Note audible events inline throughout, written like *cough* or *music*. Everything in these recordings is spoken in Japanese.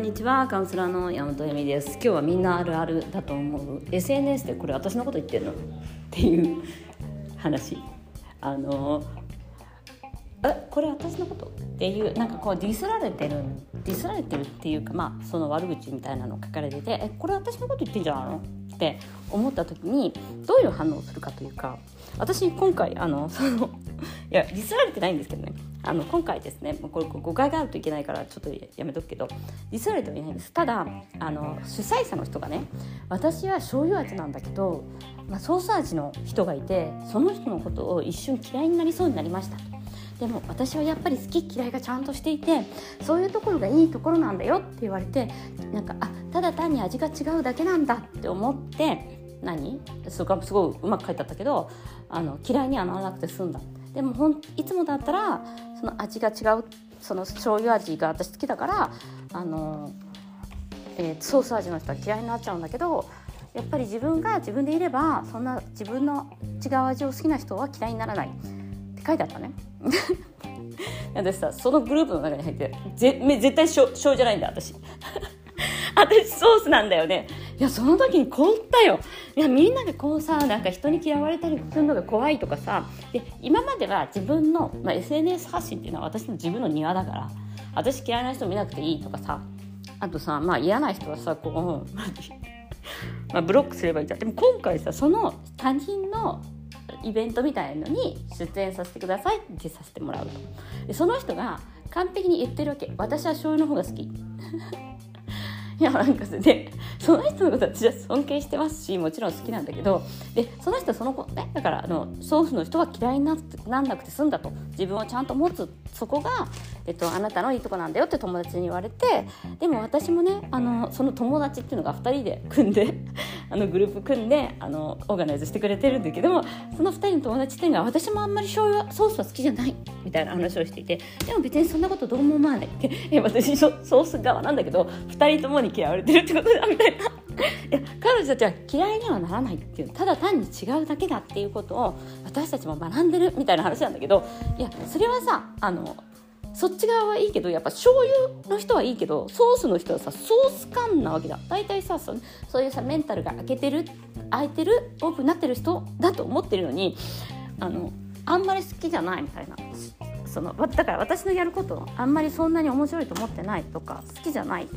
んにちはカウンセラーの山本恵美です。今日はみんなあるあるだと思う。SNS でこれ私のこと言ってんの？っていう話。あのえこれ私のこと？っていうなんかこうディスられてるディスられてるっていうかまあその悪口みたいなの書かれててえこれ私のこと言ってんじゃないの？って思った時にどういう反応をするかというか私今回あのそのいやディスられてないんですけどね。あの今回ですねこれ誤解があるといけないからちょっとやめとくけどディスられてはいないんです。ただあの主催者の人がね私は醤油味なんだけど、まあ、ソース味の人がいてその人のことを一瞬嫌いになりそうになりました。でも私はやっぱり好き嫌いがちゃんとしていてそういうところがいいところなんだよって言われてなんかあただ単に味が違うだけなんだって思って何？そこはすごいうまく書いてあったけどあの嫌いにはならなくて済んだ。でもほんいつもだったらその味が違うその醤油味が私好きだからあの、えー、ソース味の人は嫌いになっちゃうんだけどやっぱり自分が自分でいればそんな自分の違う味を好きな人は嫌いにならないって書いてあったね。*laughs* 私さそのグループの中に入ってぜ絶対醤油じゃないんだ私私ソースなんだよね。いやその時に凍ったよ。いやみんなでこうさなんか人に嫌われたりするのが怖いとかさ。で今までは自分の、まあ、SNS 発信っていうのは私の自分の庭だから。私嫌いな人見なくていいとかさ。あとさまあ嫌な人はさこう *laughs* まあブロックすればいいじゃん。でも今回さその他人のイベントみたいのに出演させてくださいってさせてもらうと。でその人が完璧に言ってるわけ。私は醤油の方が好き。いやなんかでその人のことは私は尊敬してますしもちろん好きなんだけどでその人その子ねだからあのソースの人は嫌いにななんなくて済んだと。自分をちゃんと持つそこが、えっと、あなたのいいとこなんだよって友達に言われてでも私もねあのその友達っていうのが2人で組んで *laughs* あのグループ組んであのオーガナイズしてくれてるんだけどもその2人の友達っていうのが私もあんまり醤油ソースは好きじゃないみたいな話をしていてでも別にそんなことどうも思わない私ソース側なんだけど2人ともに嫌われてるってことだみたいな。*laughs* いや彼女たちは嫌いにはならないっていうただ単に違うだけだっていうことを私たちも学んでるみたいな話なんだけどいやそれはさあのそっち側はいいけどやっぱ醤油の人はいいけどソースの人はさソース感なわけだ。大体さそそういうさメンタルが開けてる開いてるオープンになってる人だと思ってるのにあのあんまり好きじゃないみたいな。そのだから私のやることあんまりそんなに面白いと思ってないとか好きじゃない。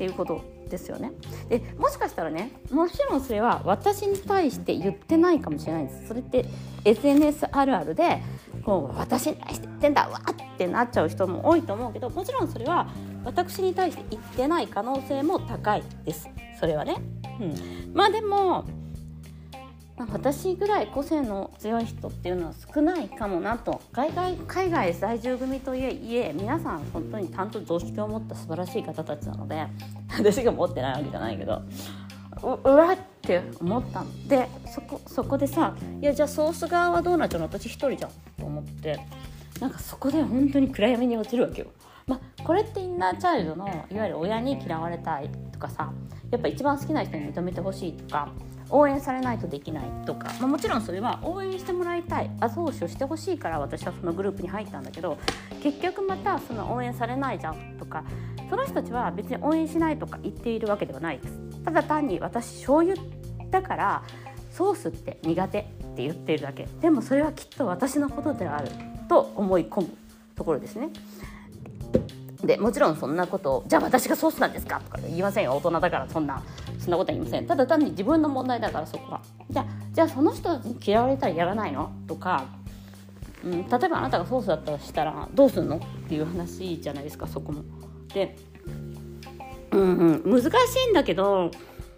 っていうことですよね。でもしかしたらねもちろんそれは私に対して言ってないかもしれないんです。それって SNS あるあるでこう私に対して言ってんだわってなっちゃう人も多いと思うけどもちろんそれは私に対して言ってない可能性も高いです。それはね、うん、まあでもま私ぐらい個性の強い人っていうのは少ないかもなと。海外海外在住組といえ皆さん本当にちゃんと常識を持った素晴らしい方たちなので私が持ってないわけじゃないけどうわって思ったんでそこそこでさいやじゃあソース側はどうなっちゃうの？私一人じゃんと思って。なんかそこで本当に暗闇に落ちるわけよ。まあ、これってインナーチャイルドのいわゆる親に嫌われたいとかさやっぱ一番好きな人に認めてほしいとか応援されないとできないとか、まあ、もちろんそれは応援してもらいたい。後押しをしてほしいから私はそのグループに入ったんだけど結局またその応援されないじゃんとかその人たちは別に応援しないとか言っているわけではないです。ただ単に私醤油だからソースって苦手って言っているだけ。でもそれはきっと私のことであると思い込むところですね。でもちろんそんなことじゃあ私がソースなんですかとか言いませんよ。大人だからそんなそんなことは言いません。ただ単に自分の問題だからそこは。じゃあじゃあその人に嫌われたらやらないの？とか、うん、例えばあなたがソースだったとしたらどうするの？っていう話じゃないですかそこも。でうんうん難しいんだけど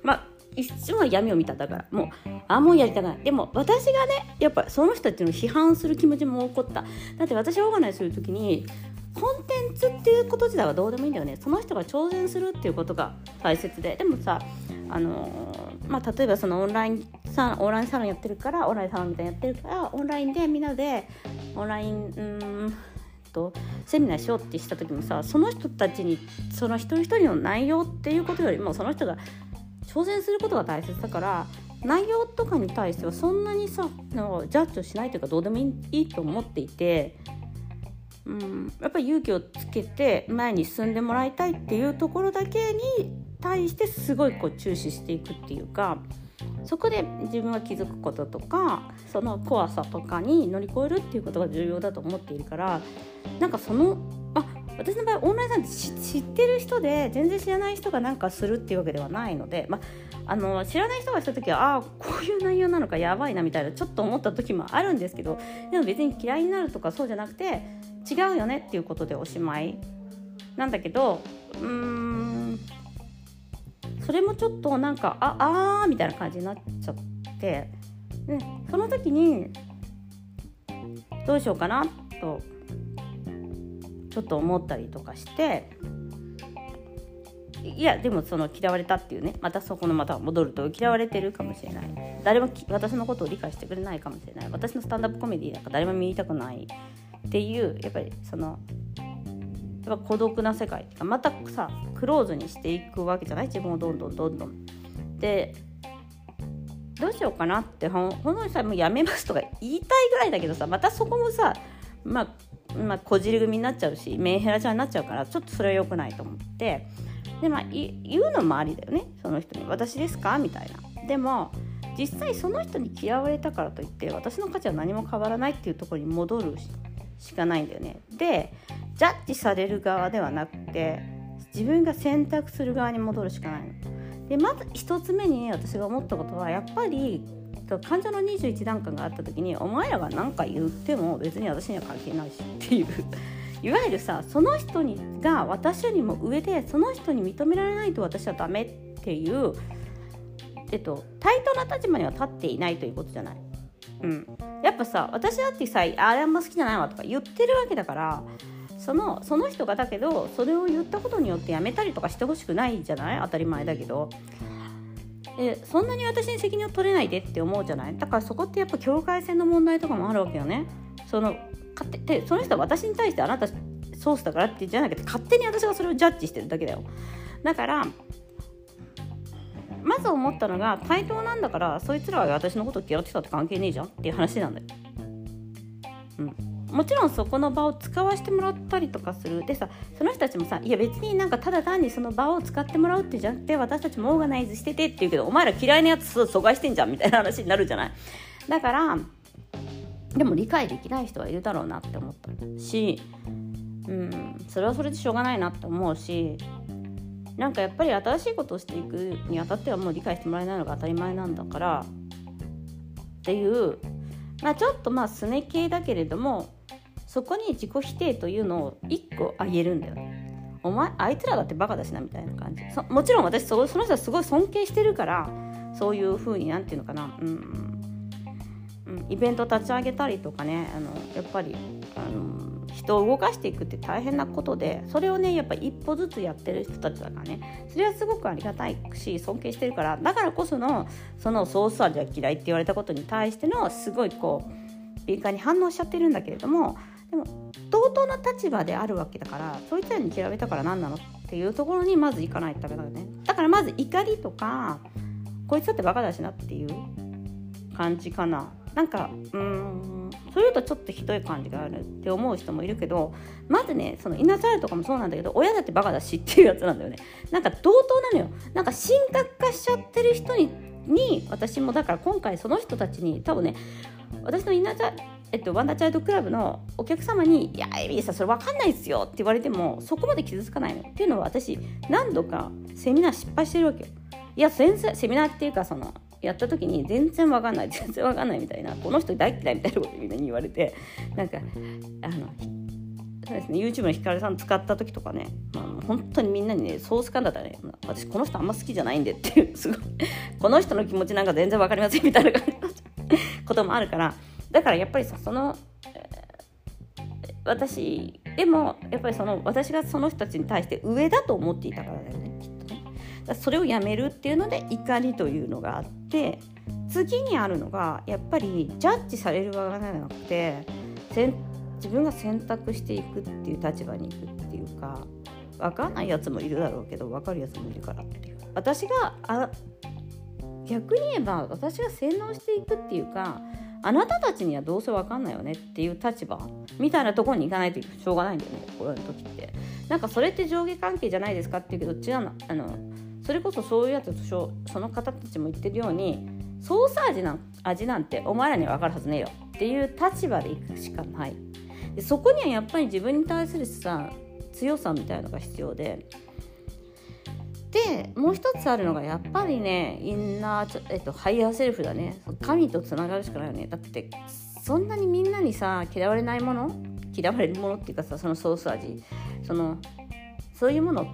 まあ一瞬は闇を見ただから。もうあもうやりたくない。でも私がねやっぱその人たちの批判する気持ちも起こった。だって私オーガナイズする時にコンテンツっていうこと自体はどうでもいいんだよね。その人が挑戦するっていうことが大切で。でもさあの、まあ、例えばそのオンラインサオンラインサロンやってるからオンラインサロンみたいなやってるからオンラインでみんなでオンラインうんとセミナーしようってした時もさその人たちにその一人一人の内容っていうことよりもその人が挑戦することが大切だから内容とかに対してはそんなにさジャッジをしないというかどうでもいいと思っていてうん、やっぱり勇気をつけて前に進んでもらいたいっていうところだけに対してすごいこう注視していくっていうかそこで自分が気づくこととかその怖さとかに乗り越えるっていうことが重要だと思っているからなんかその私の場合オンラインさんって知ってる人で全然知らない人がなんかするっていうわけではないので、まあ、の知らない人がした時はああこういう内容なのかやばいなみたいなちょっと思った時もあるんですけどでも別に嫌いになるとかそうじゃなくて違うよねっていうことでおしまいなんだけどうーんそれもちょっとなんかああーみたいな感じになっちゃって、でその時にどうしようかなとちょっと思ったりとかしていやでもその嫌われたっていうねまたそこのまた戻ると嫌われてるかもしれない。誰も私のことを理解してくれないかもしれない。私のスタンダップコメディなんか誰も見たくないっていうやっぱりそのやっぱ孤独な世界。またさクローズにしていくわけじゃない？自分をどんどんどんどん。でどうしようかなってほん本当にさもうやめますとか言いたいぐらいだけどさまたそこもさまあまあ、こじり組になっちゃうしメンヘラちゃんになっちゃうからちょっとそれは良くないと思ってで、まあ、言うのもありだよねその人に「私ですか?」みたいな。でも実際その人に嫌われたからといって私の価値は何も変わらないっていうところに戻るしかないんだよね。でジャッジされる側ではなくて自分が選択する側に戻るしかないの。でまず1つ目に私が思ったことはやっぱり患者の21段階があった時にお前らが何か言っても別に私には関係ないし。っていう。いわゆるさその人にが私よりも上でその人に認められないと私はダメっていう、えっと、対等な立場には立っていないということじゃない。うん、やっぱさ私だってさあれあんま好きじゃないわとか言ってるわけだからそのその人がだけどそれを言ったことによってやめたりとかしてほしくないじゃない？当たり前だけどでそんなに私に責任を取れないでって思うじゃない？だからそこってやっぱ境界線の問題とかもあるわけよね。その勝手でその人は私に対してあなたソースだからってじゃなくて勝手に私がそれをジャッジしてるだけだよ。だからまず思ったのが対等なんだからそいつらは私のこと嫌ってたって関係ねえじゃんっていう話なんだよ。うん。もちろんそこの場を使わせてもらったりとかする。でさその人たちもさいや別になんかただ単にその場を使ってもらうってじゃなくて私たちもオーガナイズしててって言うけどお前ら嫌いなやつ阻害してんじゃんみたいな話になるじゃない？だからでも理解できない人はいるだろうなって思った。しうんそれはそれでしょうがないなって思うしなんかやっぱり新しいことをしていくにあたってはもう理解してもらえないのが当たり前なんだからっていうまあちょっとまあすね系だけれどもそこに自己否定というのを1個あげるんだよね。お前あいつらだってバカだしなみたいな感じ。もちろん私そその人はすごい尊敬してるからそういうふうになんていうのかな、うん。うん、イベント立ち上げたりとかね。あのやっぱりあの人を動かしていくって大変なことでそれをねやっぱ一歩ずつやってる人たちだからね。それはすごくありがたいし尊敬してるから。だからこそのそのソース味は嫌いって言われたことに対してのすごいこう敏感に反応しちゃってるんだけれどもでも同等な立場であるわけだからそいつらに嫌われたから何なのっていうところにまず行かないとダメだよね。だからまず怒りとかこいつだってバカだしなっていう感じかな。なんかうん。そういうとちょっとひどい感じがあるって思う人もいるけどまずねそのイナチャイルとかもそうなんだけど親だってバカだしっていうやつなんだよね。なんか同等なのよ。なんか神格化しちゃってる人にに私もだから今回その人たちに多分ね私のイナチャえっと、ワンダーチャイルドクラブのお客様に「いやエビーさんそれ分かんないですよ」って言われてもそこまで傷つかないのっていうのは私何度かセミナー失敗してるわけよ。いや先生セミナーっていうかそのやった時に全然分かんない全然分かんないみたいなこの人大嫌いみたいなことみんなに言われてなんかあのそうですね YouTube のヒカルさん使った時とかね、まあ、本当にみんなにねソース感だったらね。私この人あんま好きじゃないんでっていうすごいこの人の気持ちなんか全然分かりませんみたいな *laughs* こともあるからだからやっぱりさその、私でもやっぱりその私がその人たちに対して上だと思っていたからだよね。それをやめるっていうので怒りというのがあって次にあるのがやっぱりジャッジされる側じゃなくて自分が選択していくっていう立場に行くっていうか分かんないやつもいるだろうけど分かるやつもいるから。っていう私があ逆に言えば私が洗脳していくっていうかあなたたちにはどうせ分かんないよねっていう立場みたいなところに行かないとしょうがないんだよねこういう時って。なんかそれって上下関係じゃないですかって言うけど違うのあのそれこそそういうやつとその方たちも言ってるようにソース味な味なんてお前らには分かるはずねえよ。っていう立場でいくしかない。でそこにはやっぱり自分に対するさ強さみたいなのが必要で。でもう一つあるのがやっぱりねインナー、えっと、ハイヤーセルフだね。神とつながるしかないよね。だってそんなにみんなにさ嫌われないもの？嫌われるものっていうかさそのソース味。そのそういうものっ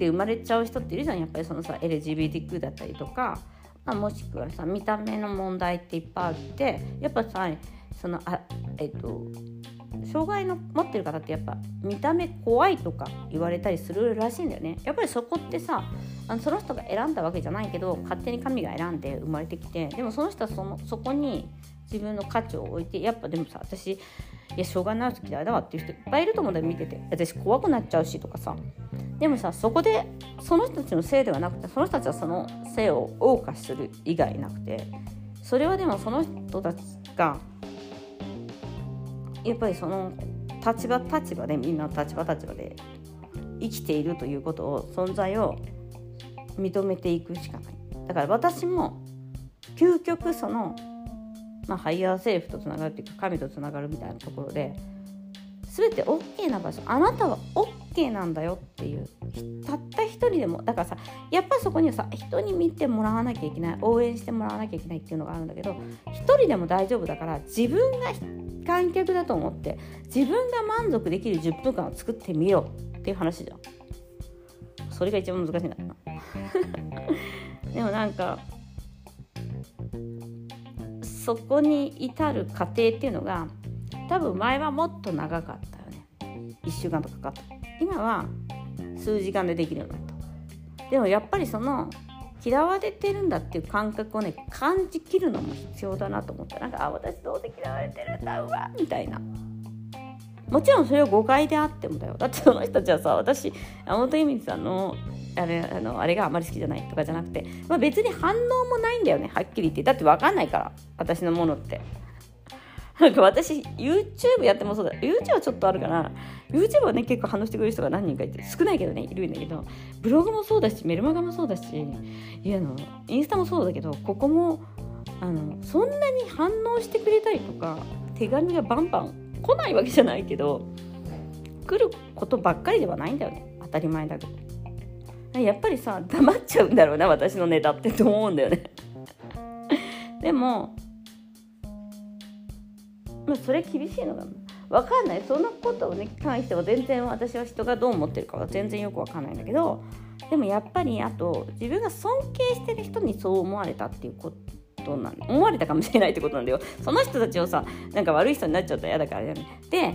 て生まれちゃう人っているじゃん。やっぱりそのさ LGBTQ だったりとか、まあ、もしくはさ見た目の問題っていっぱいあってやっぱさそのあえっと障害の持ってる方ってやっぱ見た目怖いとか言われたりするらしいんだよね。やっぱりそこってさあのその人が選んだわけじゃないけど勝手に神が選んで生まれてきてでもその人はそのそこに自分の価値を置いてやっぱでもさ私いや障害のある時嫌いだわっていう人いっぱいいると思うんだよ見てて。私怖くなっちゃうしとかさ。でもさそこでその人たちのせいではなくてその人たちはそのせいを謳歌する以外なくてそれはでもその人たちがやっぱりその立場立場でみんな立場立場で生きているということを存在を認めていくしかない。だから私も究極その、まあ、ハイヤーセルフとつながるっていうか神とつながるみたいなところで全て OK な場所あなたは OK なんだよっていう。たった一人でもだからさやっぱそこにはさ人に見てもらわなきゃいけない応援してもらわなきゃいけないっていうのがあるんだけど一人でも大丈夫だから自分が観客だと思って自分が満足できる10分間を作ってみようっていう話じゃん。それが一番難しいんだな *laughs* でもなんかそこに至る過程っていうのが多分前はもっと長かったよね。1週間とかかった。今は数時間でできるようになった。でもやっぱりその嫌われてるんだっていう感覚をね感じきるのも必要だなと思った。なんかあ私どうせ嫌われてるんだうわみたいな。もちろんそれは誤解であってもだよ。だってその人たちはさ私山本由美さんのあれあのあれがあまり好きじゃないとかじゃなくて、まあ、別に反応もないんだよねはっきり言って。だって分かんないから私のものって。*laughs* なんか私 YouTube やってもそうだ。YouTube はちょっとあるかな。YouTube はね結構反応してくれる人が何人かいて少ないけどねいるんだけどブログもそうだしメルマガもそうだしいやのインスタもそうだけどここもあのそんなに反応してくれたりとか手紙がバンバン来ないわけじゃないけど来ることばっかりではないんだよね。当たり前だけど。やっぱりさ黙っちゃうんだろうな私のネタってと思うんだよね。*laughs* でもまあ、それ厳しいのかな。分かんない。そのことに関しては全然私は人がどう思ってるかは全然よく分かんないんだけどでもやっぱりあと自分が尊敬してる人にそう思われたっていうことなん思われたかもしれないってことなんだよ。その人たちをさなんか悪い人になっちゃったら嫌だからねで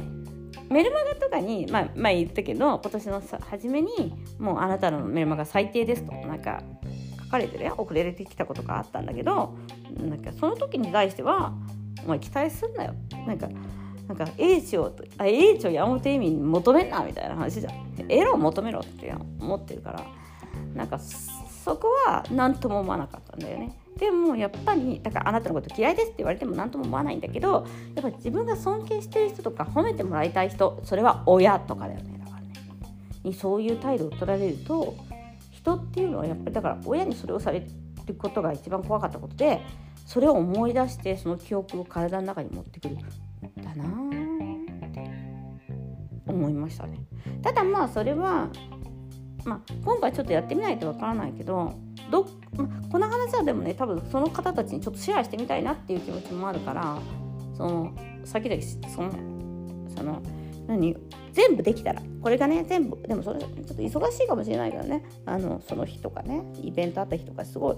メルマガとかに、まあ、前言ったけど今年の初めにもうあなたのメルマガ最低ですとなんか書かれてるよ遅れてきたことがあったんだけどなんかその時に対してはお前期待すんなよ。なんかなんか A 値をあ A 値を山本恵美に求めんなみたいな話じゃん。エロを求めろって思ってるから。なんかそこは何とも思わなかったんだよね。でもやっぱりだからあなたのこと嫌いですって言われても何とも思わないんだけどやっぱ自分が尊敬してる人とか褒めてもらいたい人それは親とかだよね。だからねにそういう態度を取られると人っていうのはやっぱりだから親にそれをされることが一番怖かったことでそれを思い出してその記憶を体の中に持ってくるだなって思いましたね。ただまあそれは、まあ、今回ちょっとやってみないとわからないけどど、ま、この話はでもね多分その方たちにちょっとシェアしてみたいなっていう気持ちもあるからその先々そのその何全部できたらこれがね全部でもそれちょっと忙しいかもしれないけどねあのその日とかねイベントあった日とかすごい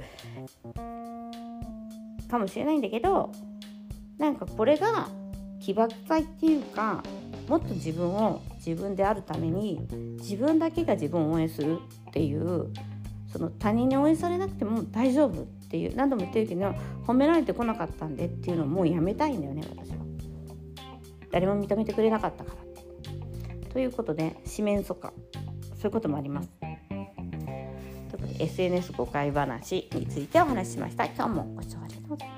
かもしれないんだけどなんかこれが起爆剤っていうかもっと自分を自分であるために自分だけが自分を応援するっていうその他人に応援されなくても大丈夫っていう何度も言ってるけど褒められてこなかったんでっていうのをもうやめたいんだよね私は。誰も認めてくれなかったから。ということで四面楚歌そういうこともあります。ということで SNS 誤解話についてお話ししました。今日もご視聴ありがとう